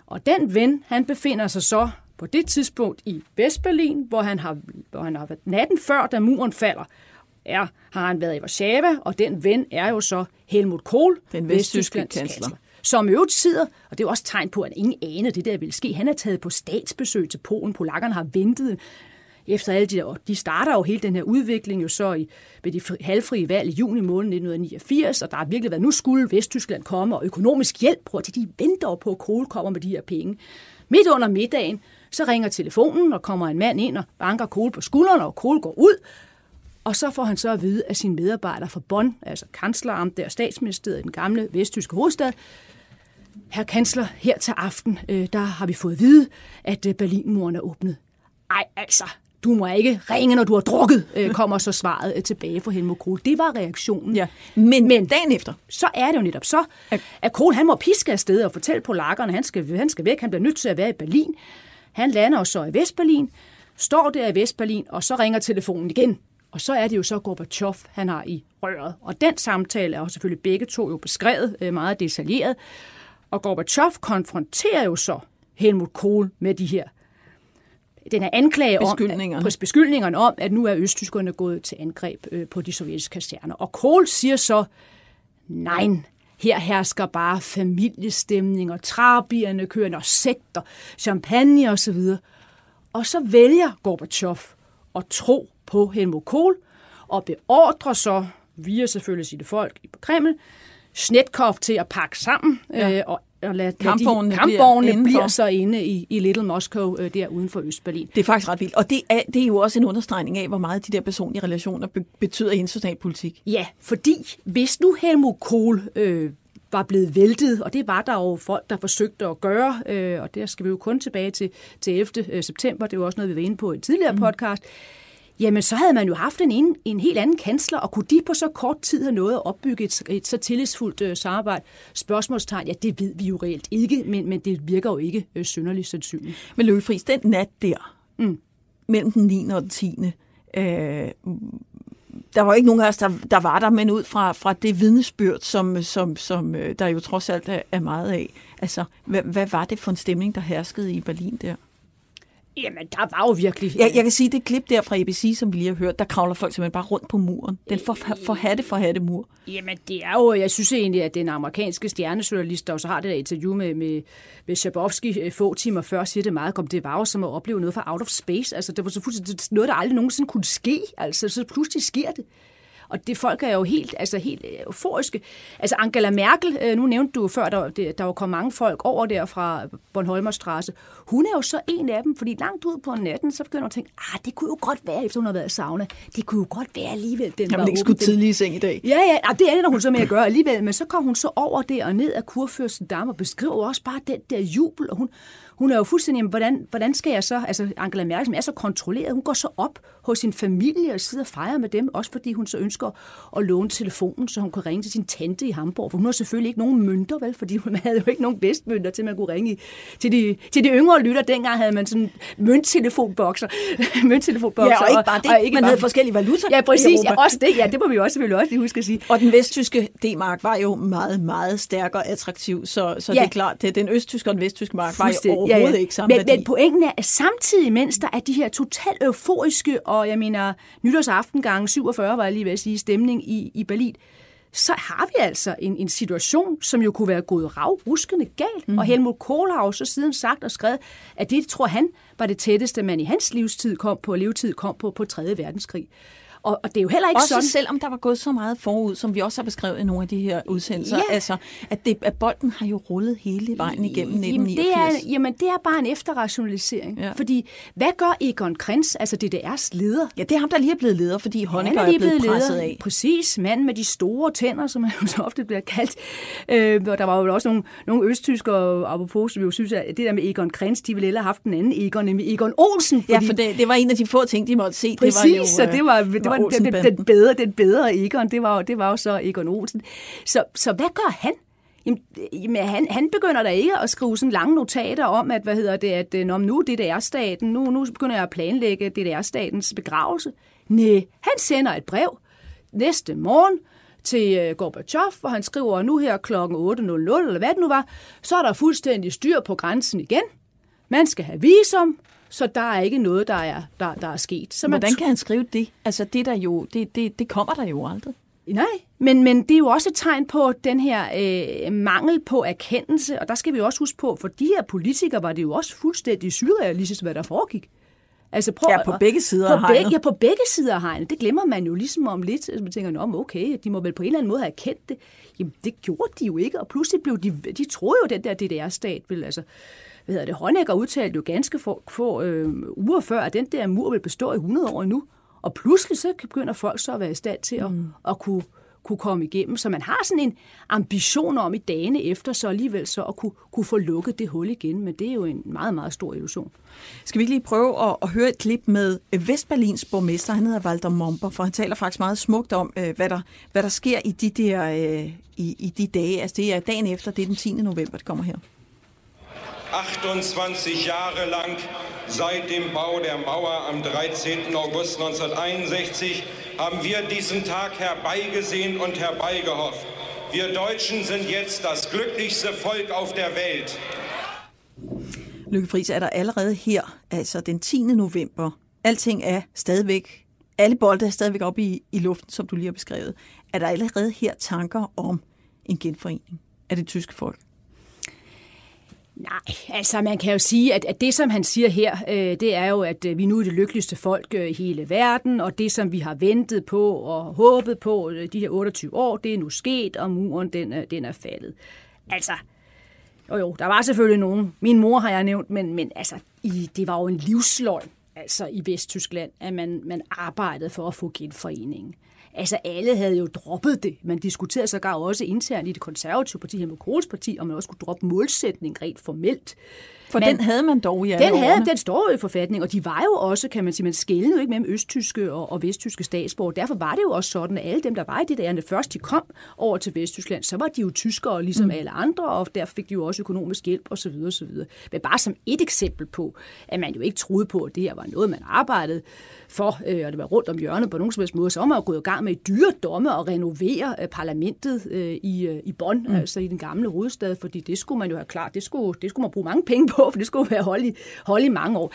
E: Og den ven, han befinder sig så på det tidspunkt i Vestberlin, hvor han har, hvor han har været natten før, da muren falder, er, har han været i Warszawa, og den ven er jo så Helmut Kohl,
D: den vesttyske kansler. kansler
E: som øvrigt sidder, og det er jo også tegn på, at ingen aner det der ville ske. Han er taget på statsbesøg til Polen. Polakkerne har ventet efter alle de der, de starter jo hele den her udvikling jo så i, ved de halvfrie valg i juni måned 1989, og der har virkelig været, nu skulle Vesttyskland komme, og økonomisk hjælp, prøv at de venter på, at Kohl kommer med de her penge. Midt under middagen, så ringer telefonen, og kommer en mand ind og banker Kohl på skuldrene, og Kohl går ud, og så får han så at vide af sine medarbejdere fra Bonn, altså kansleramt der statsministeriet i den gamle vesttyske hovedstad, Herr kansler, her til aften, øh, der har vi fået at vide, at øh, Berlinmuren er åbnet. Ej, altså, du må ikke ringe, når du har drukket, øh, kommer så svaret øh, tilbage fra Helmut Kohl. Det var reaktionen.
D: Ja. Men, Men dagen efter?
E: Så er det jo netop så, at Kohl han må piske afsted og fortælle på lakkerne, han skal, han skal væk, han bliver nødt til at være i Berlin. Han lander jo så i Vestberlin, står der i Vestberlin, og så ringer telefonen igen. Og så er det jo så Gorbachev, han har i røret. Og den samtale er jo selvfølgelig begge to jo beskrevet øh, meget detaljeret. Og Gorbachev konfronterer jo så Helmut Kohl med de her den her anklage om, på beskyldningerne om, at nu er østtyskerne gået til angreb øh, på de sovjetiske kaserner. Og Kohl siger så, nej, her hersker bare familiestemning, og trabierne kører og sekter, champagne osv. Og så vælger Gorbachev at tro på Helmut Kohl, og beordrer så, via selvfølgelig sine folk i Kreml, Snetkov til at pakke sammen ja. øh, og og lade, kampvognene, de, kampvognene bliver, bliver så inde i, i Little Moscow, øh, der uden for Østberlin.
D: Det er faktisk ret vildt. Og det er, det er jo også en understregning af, hvor meget de der personlige relationer be, betyder i international politik.
E: Ja, fordi hvis nu Helmut Kohl øh, var blevet væltet, og det var der jo folk, der forsøgte at gøre, øh, og der skal vi jo kun tilbage til, til 11. Øh, september, det var også noget, vi var inde på i et tidligere mm. podcast, jamen så havde man jo haft en, en, en helt anden kansler, og kunne de på så kort tid have nået at opbygge et, et så tillidsfuldt øh, samarbejde? Spørgsmålstegn, ja, det ved vi jo reelt ikke, men, men det virker jo ikke øh, synderligt sandsynligt.
D: Men Løbe Friis, den nat der, mm. mellem den 9. og den 10. Øh, der var ikke nogen af os, der, der var der, men ud fra, fra det vidnesbyrd, som, som, som øh, der jo trods alt er, er meget af. Altså, hvad, hvad var det for en stemning, der herskede i Berlin der?
E: Jamen, der var jo virkelig...
D: Jeg, jeg kan sige, det klip der fra ABC, som vi lige har hørt, der kravler folk simpelthen bare rundt på muren. Den for, for for hatte mur.
E: Jamen, det er jo... Jeg synes egentlig, at den amerikanske stjernejournalist, der også har det der interview med, med, med Shabovski øh, få timer før, siger det meget godt. Det var jo som at opleve noget fra out of space. Altså, det var så fuldstændig noget, der aldrig nogensinde kunne ske. Altså, så pludselig sker det. Og det folk er jo helt, altså helt euforiske. Altså Angela Merkel, øh, nu nævnte du før, der, der var kommet mange folk over der fra Bornholmer Strasse. Hun er jo så en af dem, fordi langt ud på natten, så begynder hun at tænke, ah, det kunne jo godt være, efter hun har været sauna, det kunne jo godt være alligevel, den
D: Jamen, var ikke skulle tidlig i seng i dag.
E: Ja, ja, ja, det ender hun så med at gøre alligevel, men så kom hun så over der og ned af kurfyrsten Dam og beskriver også bare den der jubel, og hun, hun er jo fuldstændig, jamen, hvordan, hvordan skal jeg så, altså Angela Merkel, som er så kontrolleret, hun går så op hos sin familie og sidder og fejrer med dem, også fordi hun så ønsker at låne telefonen, så hun kan ringe til sin tante i Hamburg, for hun har selvfølgelig ikke nogen mønter, vel, fordi hun havde jo ikke nogen vestmønter til, man kunne ringe til de, til de yngre lytter. Dengang havde man sådan mønttelefonbokser. mønttelefonbokser
D: ja, og ikke bare det, og ikke man bare... havde forskellige valuta
E: Ja, præcis, ja, også det, ja, det må vi også selvfølgelig også lige huske at sige.
D: Og den vesttyske D-mark var jo meget, meget stærkere attraktiv, så, så ja. det er klart, det, den østtyske og den vesttyske mark var jo overhovedet ja, ja. ikke samme
E: men, men pointen er, at samtidig, mens der er de her totalt euforiske, og jeg mener, nytårsaften gange 47, var jeg lige ved at sige, stemning i, i Berlin, så har vi altså en, en situation, som jo kunne være gået ravruskende galt. Mm. Og Helmut Kohl har jo så siden sagt og skrevet, at det tror han var det tætteste, man i hans livstid kom på, levetid kom på, på 3. verdenskrig. Og, og det er jo heller ikke
D: også
E: sådan...
D: selvom der var gået så meget forud, som vi også har beskrevet i nogle af de her udsendelser, ja. altså, at, det, at bolden har jo rullet hele vejen igennem 1989.
E: Jamen, det er, jamen, det er bare en efterrationalisering. Ja. Fordi, hvad gør Egon Krenz, altså DDR's leder?
D: Ja, det er ham, der lige er blevet leder, fordi Honecker er, er blevet, presset leder. af.
E: Præcis, manden med de store tænder, som han jo så ofte bliver kaldt. Øh, og der var jo også nogle, nogle østtyskere, apropos, som jo synes, at det der med Egon Krenz, de ville ellers have haft en anden Egon, nemlig Egon Olsen.
D: Fordi... Ja, for det, det var en af de få ting, de måtte se.
E: Præcis,
D: det var jo,
E: så det var, det var, var den, den, den, bedre, den bedre Egon, det var, det var jo så Egon Olsen. Så, så hvad gør han? Jamen, han, han begynder da ikke at skrive sådan lange notater om, at hvad hedder det, at øh, når nu det er staten, nu, nu begynder jeg at planlægge det er statens begravelse. Nej, han sender et brev næste morgen til uh, Gorbachev, hvor han skriver, nu her klokken 8.00, eller hvad det nu var, så er der fuldstændig styr på grænsen igen. Man skal have visum, så der er ikke noget, der er, der, der er sket. Så
D: Hvordan kan han skrive det? Altså, det, der jo, det, det, det kommer der jo aldrig.
E: Nej, men, men det er jo også et tegn på den her øh, mangel på erkendelse, og der skal vi også huske på, for de her politikere var det jo også fuldstændig surrealistisk, hvad der foregik.
D: Altså prøv, ja, på begge sider
E: på af hegnet. Ja, på begge sider af hegnet. Det glemmer man jo ligesom om lidt. Altså, man tænker, om okay, de må vel på en eller anden måde have erkendt det. Jamen, det gjorde de jo ikke, og pludselig blev de, de troede jo, den der DDR-stat ville, altså, hvad hedder det, Honecker udtalte jo ganske få, få øh, uger før, at den der mur vil bestå i 100 år endnu. Og pludselig så begynder folk så at være i stand til at, mm. at kunne, kunne komme igennem. Så man har sådan en ambition om i dagene efter, så alligevel så at kunne, kunne få lukket det hul igen. Men det er jo en meget, meget stor illusion.
D: Skal vi ikke lige prøve at, at høre et klip med Vestberlins borgmester? Han hedder Walter Momper, for han taler faktisk meget smukt om, øh, hvad der, hvad der sker i de, der, øh, i, i de dage. Altså det er dagen efter, det er den 10. november, det kommer her.
I: 28 Jahre lang seit dem Bau der Mauer am 13. August 1961 haben wir diesen Tag herbeigesehnt und herbeigehofft. Wir Deutschen sind jetzt das glücklichste Volk auf der Welt.
D: Lykke Friis, er der allerede her, altså den 10. november, alting er stadigvæk, alle bolde er stadigvæk oppe i, i luften, som du lige har beskrevet. Er der allerede her tanker om en genforening af det tyske folk?
E: Nej, altså man kan jo sige, at, at det som han siger her, øh, det er jo, at øh, vi nu er det lykkeligste folk øh, i hele verden, og det som vi har ventet på og håbet på øh, de her 28 år, det er nu sket, og muren den den er faldet. Altså, jo jo, der var selvfølgelig nogen, min mor har jeg nævnt, men, men altså, i, det var jo en livsløgn altså i Vesttyskland, at man, man arbejdede for at få genforeningen. Altså alle havde jo droppet det. Man diskuterede sågar også internt i det konservative parti, Helmut Kohls parti, om man også skulle droppe målsætning rent formelt.
D: For Men, den havde man dog i
E: alle Den, havde, den står jo i forfatningen, og de var jo også, kan man sige, man skældede jo ikke mellem østtyske og, og vesttyske statsborger. Derfor var det jo også sådan, at alle dem, der var i det der, først de kom over til Vesttyskland, så var de jo tyskere ligesom mm. alle andre, og der fik de jo også økonomisk hjælp osv. osv. Men bare som et eksempel på, at man jo ikke troede på, at det her var noget, man arbejdede for, øh, og det var rundt om hjørnet på nogen som helst måde, så var man jo gået i gang med i dyre domme og renovere øh, parlamentet øh, i, øh, i Bonn, mm. altså i den gamle hovedstad, fordi det skulle man jo have klart, det skulle, det skulle man bruge mange penge på, for det skulle være hold i, hold i mange år.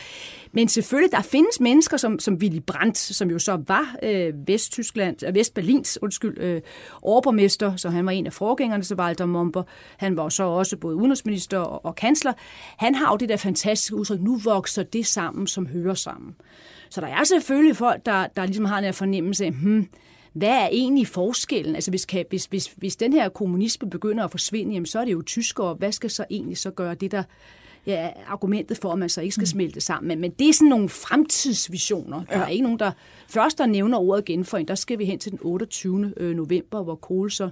E: Men selvfølgelig, der findes mennesker som, som Willy Brandt, som jo så var øh, Vesttyskland, øh, Vestberlins undskyld, øh, overborgmester, så han var en af forgængerne til Walter Momper. Han var så også både udenrigsminister og, og kansler. Han har jo det der fantastiske udtryk, nu vokser det sammen, som hører sammen. Så der er selvfølgelig folk, der, der ligesom har en fornemmelse af, hmm, hvad er egentlig forskellen? Altså hvis, kan, hvis, hvis, hvis den her kommunisme begynder at forsvinde, jamen, så er det jo tyskere. Hvad skal så egentlig så gøre det, der ja, argumentet for, at man så ikke skal mm. smelte sammen. Men, men det er sådan nogle fremtidsvisioner. Der er ikke nogen, der først der nævner ordet genforening. Der skal vi hen til den 28. Øh, november, hvor Kohl så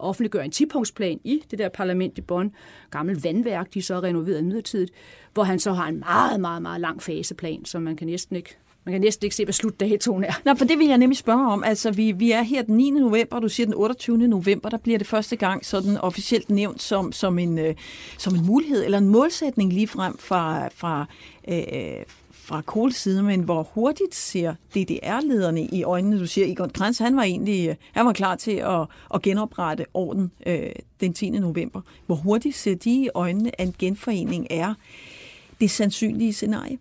E: offentliggøre en 10-punktsplan i det der parlament i Bonn. Gammel vandværk, de så har renoveret midlertidigt, hvor han så har en meget, meget, meget lang faseplan, som man kan næsten ikke man kan næsten ikke se, hvad slutdatoen er.
D: Nå, for det vil jeg nemlig spørge om. Altså, vi, vi er her den 9. november, og du siger den 28. november, der bliver det første gang sådan officielt nævnt som, som, en, øh, som en mulighed eller en målsætning lige frem fra, fra, øh, fra Kohls side, men hvor hurtigt ser DDR-lederne i øjnene? Du siger, Egon Krenz, han var egentlig øh, han var klar til at, at genoprette orden øh, den 10. november. Hvor hurtigt ser de i øjnene, at en genforening er det sandsynlige scenarie?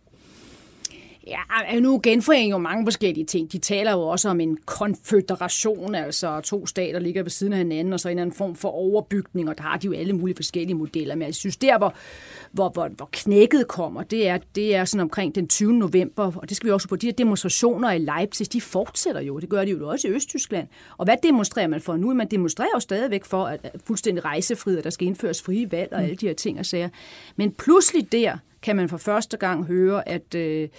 E: Ja, nu genforening jo mange forskellige ting. De taler jo også om en konføderation, altså to stater ligger ved siden af hinanden, og så en anden form for overbygning, og der har de jo alle mulige forskellige modeller. Men jeg synes, der hvor, hvor, hvor, hvor knækket kommer, det er, det er sådan omkring den 20. november, og det skal vi også på. De her demonstrationer i Leipzig, de fortsætter jo. Det gør de jo også i Østtyskland. Og hvad demonstrerer man for nu? Man demonstrerer jo stadigvæk for, at fuldstændig rejsefrihed, der skal indføres frie valg og alle de her ting og sager. Men pludselig der kan man for første gang høre, at øh,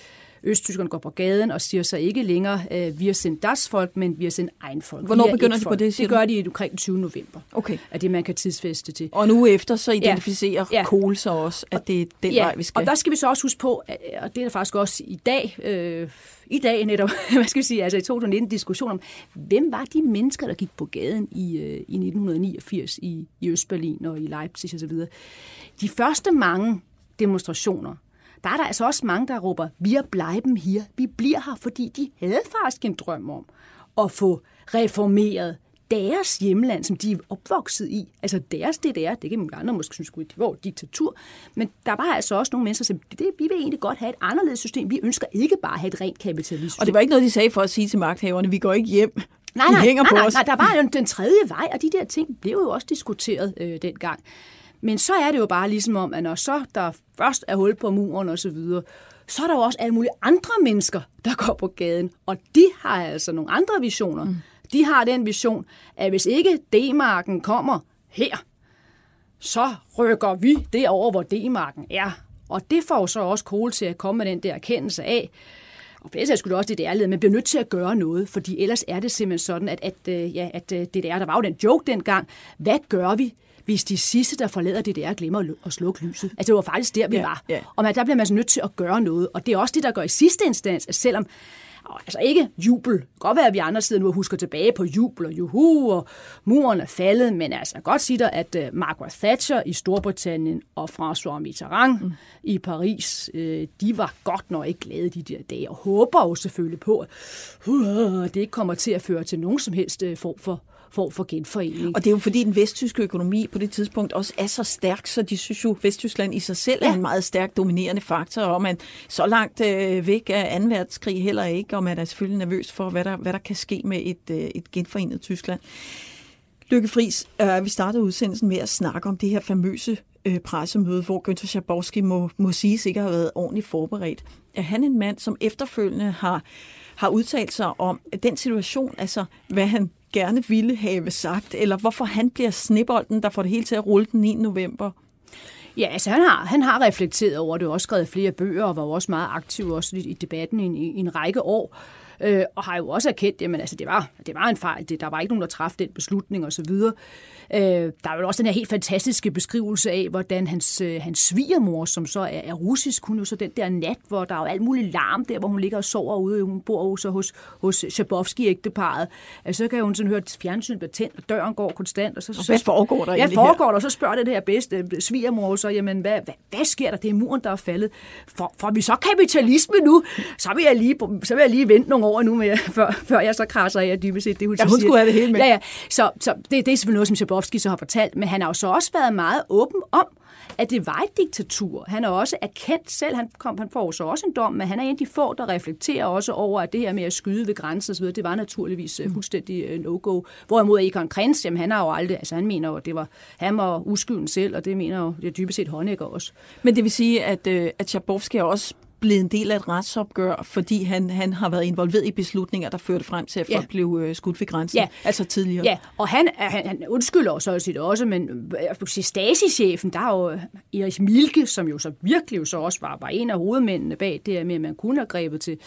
E: Østtyskerne går på gaden og siger sig ikke længere, øh, vi er sendt das folk, men vi er sendt egen folk.
D: Hvornår begynder de på det?
E: Det gør de omkring 20. november.
D: Okay.
E: At det, man kan tidsfeste til.
D: Og nu efter så identificerer ja. Kohl så også, at det er den
E: ja.
D: vej, vi skal.
E: Og der skal vi så også huske på, og det er der faktisk også i dag, øh, i dag netop, hvad skal vi sige, altså i 2019 diskussion om, hvem var de mennesker, der gik på gaden i, øh, i 1989 i, i Østberlin og i Leipzig osv. De første mange demonstrationer, der er der altså også mange, der råber, vi er bleiben her, vi bliver her, fordi de havde faktisk en drøm om at få reformeret deres hjemland, som de er opvokset i, altså deres DDR, det kan man andre måske synes, det var diktatur, men der var altså også nogle mennesker, som det, vi vil egentlig godt have et anderledes system. Vi ønsker ikke bare at have et rent kapitalistisk
D: Og det var ikke noget, de sagde for at sige til magthaverne, vi går ikke hjem.
E: Nej, nej, hænger nej, på nej, os. nej, der var jo den tredje vej, og de der ting blev jo også diskuteret øh, dengang. Men så er det jo bare ligesom om, at når så der først er hul på muren og så videre, så er der jo også alle mulige andre mennesker, der går på gaden. Og de har altså nogle andre visioner. Mm. De har den vision, at hvis ikke D-marken kommer her, så rykker vi det over, hvor D-marken er. Og det får så også Kohl til at komme med den der erkendelse af, og for det skulle også det der men bliver nødt til at gøre noget, fordi ellers er det simpelthen sådan, at, at, øh, ja, at øh, det der, der var jo den joke dengang, hvad gør vi, hvis de sidste, der forlader det der, glemmer at slukke lyset. Altså, det var faktisk der, vi ja, var. Ja. Og man, der bliver man så nødt til at gøre noget. Og det er også det, der gør i sidste instans, at selvom altså ikke jubel. Det kan godt være, at vi andre sidder nu og husker tilbage på jubel og juhu, og muren er faldet, men altså, godt sige dig, at uh, Margaret Thatcher i Storbritannien og François Mitterrand mm. i Paris, uh, de var godt nok ikke glade de der dage, og håber jo selvfølgelig på, at uh, det ikke kommer til at føre til nogen som helst uh, form for form for genforening.
D: Og det er jo fordi den vesttyske økonomi på det tidspunkt også er så stærk, så de synes jo, at Vesttyskland i sig selv ja. er en meget stærk dominerende faktor, og man så langt øh, væk af 2. verdenskrig heller ikke, og man er selvfølgelig nervøs for, hvad der, hvad der kan ske med et, øh, et genforenet Tyskland. Lykke Friis, øh, vi startede udsendelsen med at snakke om det her famøse øh, pressemøde, hvor Günther Schabowski må, må sige sikkert har været ordentligt forberedt. Er han en mand, som efterfølgende har, har udtalt sig om den situation, altså hvad han gerne ville have sagt, eller hvorfor han bliver snibolden, der får det hele til at rulle den 9. november?
E: Ja, altså han har, han har reflekteret over det, og også skrevet flere bøger, og var også meget aktiv også i, debatten i, i en række år øh, og har jo også erkendt, at altså, det, var, det var en fejl, det, der var ikke nogen, der træffede den beslutning osv. Øh, der er jo også den her helt fantastiske beskrivelse af, hvordan hans, øh, hans svigermor, som så er, er russisk, hun jo så den der nat, hvor der er jo alt muligt larm der, hvor hun ligger og sover ude. Hun bor jo så hos, hos Shabovski-ægteparet. Altså, så kan hun sådan høre, at fjernsynet bliver tændt, og døren går konstant. Og, så,
D: og hvad foregår der
E: Ja, foregår der, og så spørger det her bedste svigermor så, jamen, hvad, hvad, hvad sker der? Det er muren, der er faldet. For, for vi så kapitalisme nu, så vil jeg lige, så vil jeg lige vente nogle år nu, med, før, før jeg så krasser af dybest set
D: det, hun, ja, hun skulle have det hele med.
E: Ja, ja. Så, så det, det er selvfølgelig noget, som Shabovski så har fortalt, men han har jo så også været meget åben om, at det var et diktatur. Han er også erkendt selv, han, kom, han får så også en dom, men han er en af de få, der reflekterer også over, at det her med at skyde ved grænsen osv., det var naturligvis mm. fuldstændig uh, no-go. Hvorimod Egon Krenz, jamen han har jo aldrig, altså han mener jo, at det var ham og uskylden selv, og det mener jo det er dybest set Honecker også.
D: Men det vil sige, at, uh, at Schabowski også blevet en del af et retsopgør, fordi han, han har været involveret i beslutninger, der førte frem til, at folk ja. blev øh, skudt ved grænsen, ja. altså tidligere.
E: Ja, og han, han, han undskylder også sit også, men Stasi-chefen, der er jo Erich Milke, som jo så virkelig jo så også var, var en af hovedmændene bag det med, at man kunne have grebet til,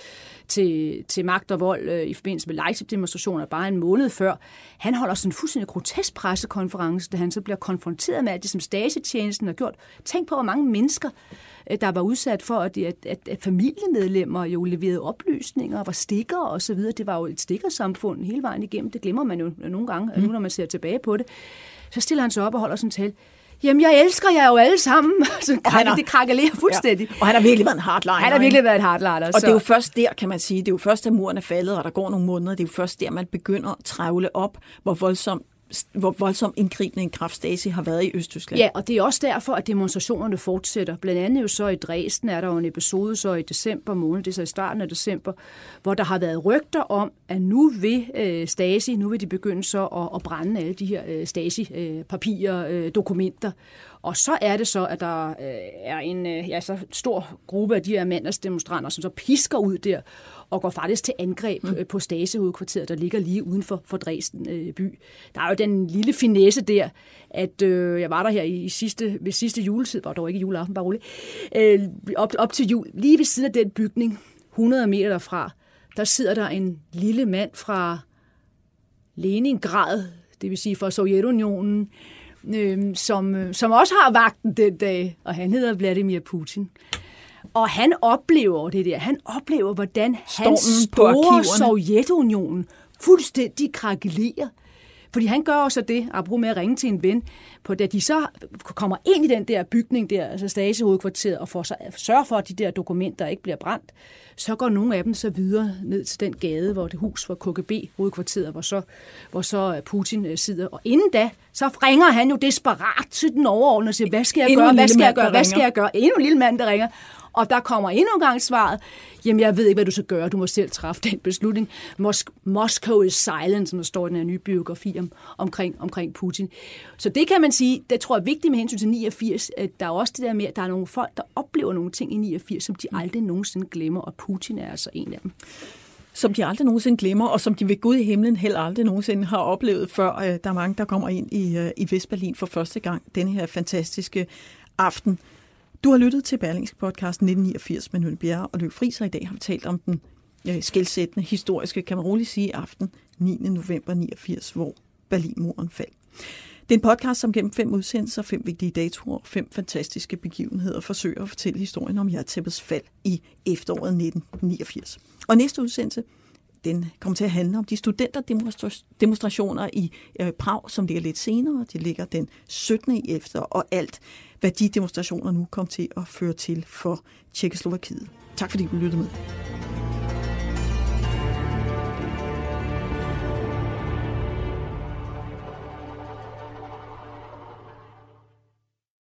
E: til, til magt og vold øh, i forbindelse med Leipzig-demonstrationer bare en måned før. Han holder sådan en fuldstændig grotesk pressekonference, da han så bliver konfronteret med alt det, som Stasi-tjenesten har gjort. Tænk på, hvor mange mennesker Øh, der var udsat for, at, at, at, at familiemedlemmer jo leverede oplysninger, var stikker og så videre. Det var jo et stikkersamfund hele vejen igennem. Det glemmer man jo nogle gange, mm. nu når man ser tilbage på det. Så stiller han sig op og holder sådan en tale. Jamen, jeg elsker jer jo alle sammen. Så og han har, det krakalerer fuldstændig.
D: Ja. Og han har virkelig været en hardliner.
E: Han har virkelig været en hardliner.
D: Og så. det er jo først der, kan man sige, det er jo først, at muren er faldet, og der går nogle måneder, det er jo først der, man begynder at travle op, hvor voldsomt hvor voldsom indgribende en kraft Stasi har været i Østtyskland.
E: Ja, og det er også derfor, at demonstrationerne fortsætter. Blandt andet jo så i Dresden er der jo en episode så i december måned, det er så i starten af december, hvor der har været rygter om, at nu vil øh, Stasi, nu vil de begynde så at, at brænde alle de her øh, Stasi-papirer, øh, øh, dokumenter. Og så er det så, at der øh, er en øh, ja, så stor gruppe af de her mandagsdemonstranter, som så pisker ud der og går faktisk til angreb mm. Øh, på Stasi-hovedkvarteret, der ligger lige uden for, for Dresden øh, by. Der er jo den lille finesse der, at øh, jeg var der her i sidste, ved sidste juletid, var dog ikke juleaften, bare roligt, øh, op, op til jul, lige ved siden af den bygning, 100 meter derfra, der sidder der en lille mand fra Leningrad, det vil sige fra Sovjetunionen, øh, som, som også har vagten den dag, og han hedder Vladimir Putin. Og han oplever det der. Han oplever, hvordan hans store Sovjetunionen fuldstændig krakelerer. Fordi han gør også det, apropos med at ringe til en ven, på da de så kommer ind i den der bygning der, altså Stasi-hovedkvarteret, og får så, sørger for, at de der dokumenter ikke bliver brændt, så går nogle af dem så videre ned til den gade, hvor det hus var KGB-hovedkvarteret, hvor så, hvor så Putin øh, sidder. Og inden da, så ringer han jo desperat til den overordnede og siger, hvad skal jeg gøre, hvad skal jeg gøre, hvad skal jeg gøre? Endnu en lille mand, der ringer. Og der kommer endnu en gang svaret, jamen jeg ved ikke, hvad du skal gøre, du må selv træffe den beslutning. Mos- Moscow is silent, som der står i den her nye biografi om, omkring, omkring Putin. Så det kan man sige, det tror jeg er vigtigt med hensyn til 89, at der er også det der med, at der er nogle folk, der oplever nogle ting i 89, som de aldrig nogensinde glemmer, og Putin er altså en af dem
D: som de aldrig nogensinde glemmer, og som de ved Gud i himlen heller aldrig nogensinde har oplevet, før øh, der er mange, der kommer ind i, øh, i Vestberlin for første gang denne her fantastiske aften. Du har lyttet til Berlingske podcast 1989 med Nynne Bjerre og Løb Friis, og i dag har vi talt om den øh, skældsættende historiske, kan man roligt sige, aften 9. november 89, hvor Berlinmuren faldt. Det er en podcast, som gennem fem udsendelser, fem vigtige datoer og fem fantastiske begivenheder forsøger at fortælle historien om Jertæppets fald i efteråret 1989. Og næste udsendelse, den kommer til at handle om de studenterdemonstrationer i øh, Prag, som ligger lidt senere. Det ligger den 17. i efter, og alt hvad de demonstrationer nu kom til at føre til for Tjekkoslovakiet. Tak fordi du lyttede med.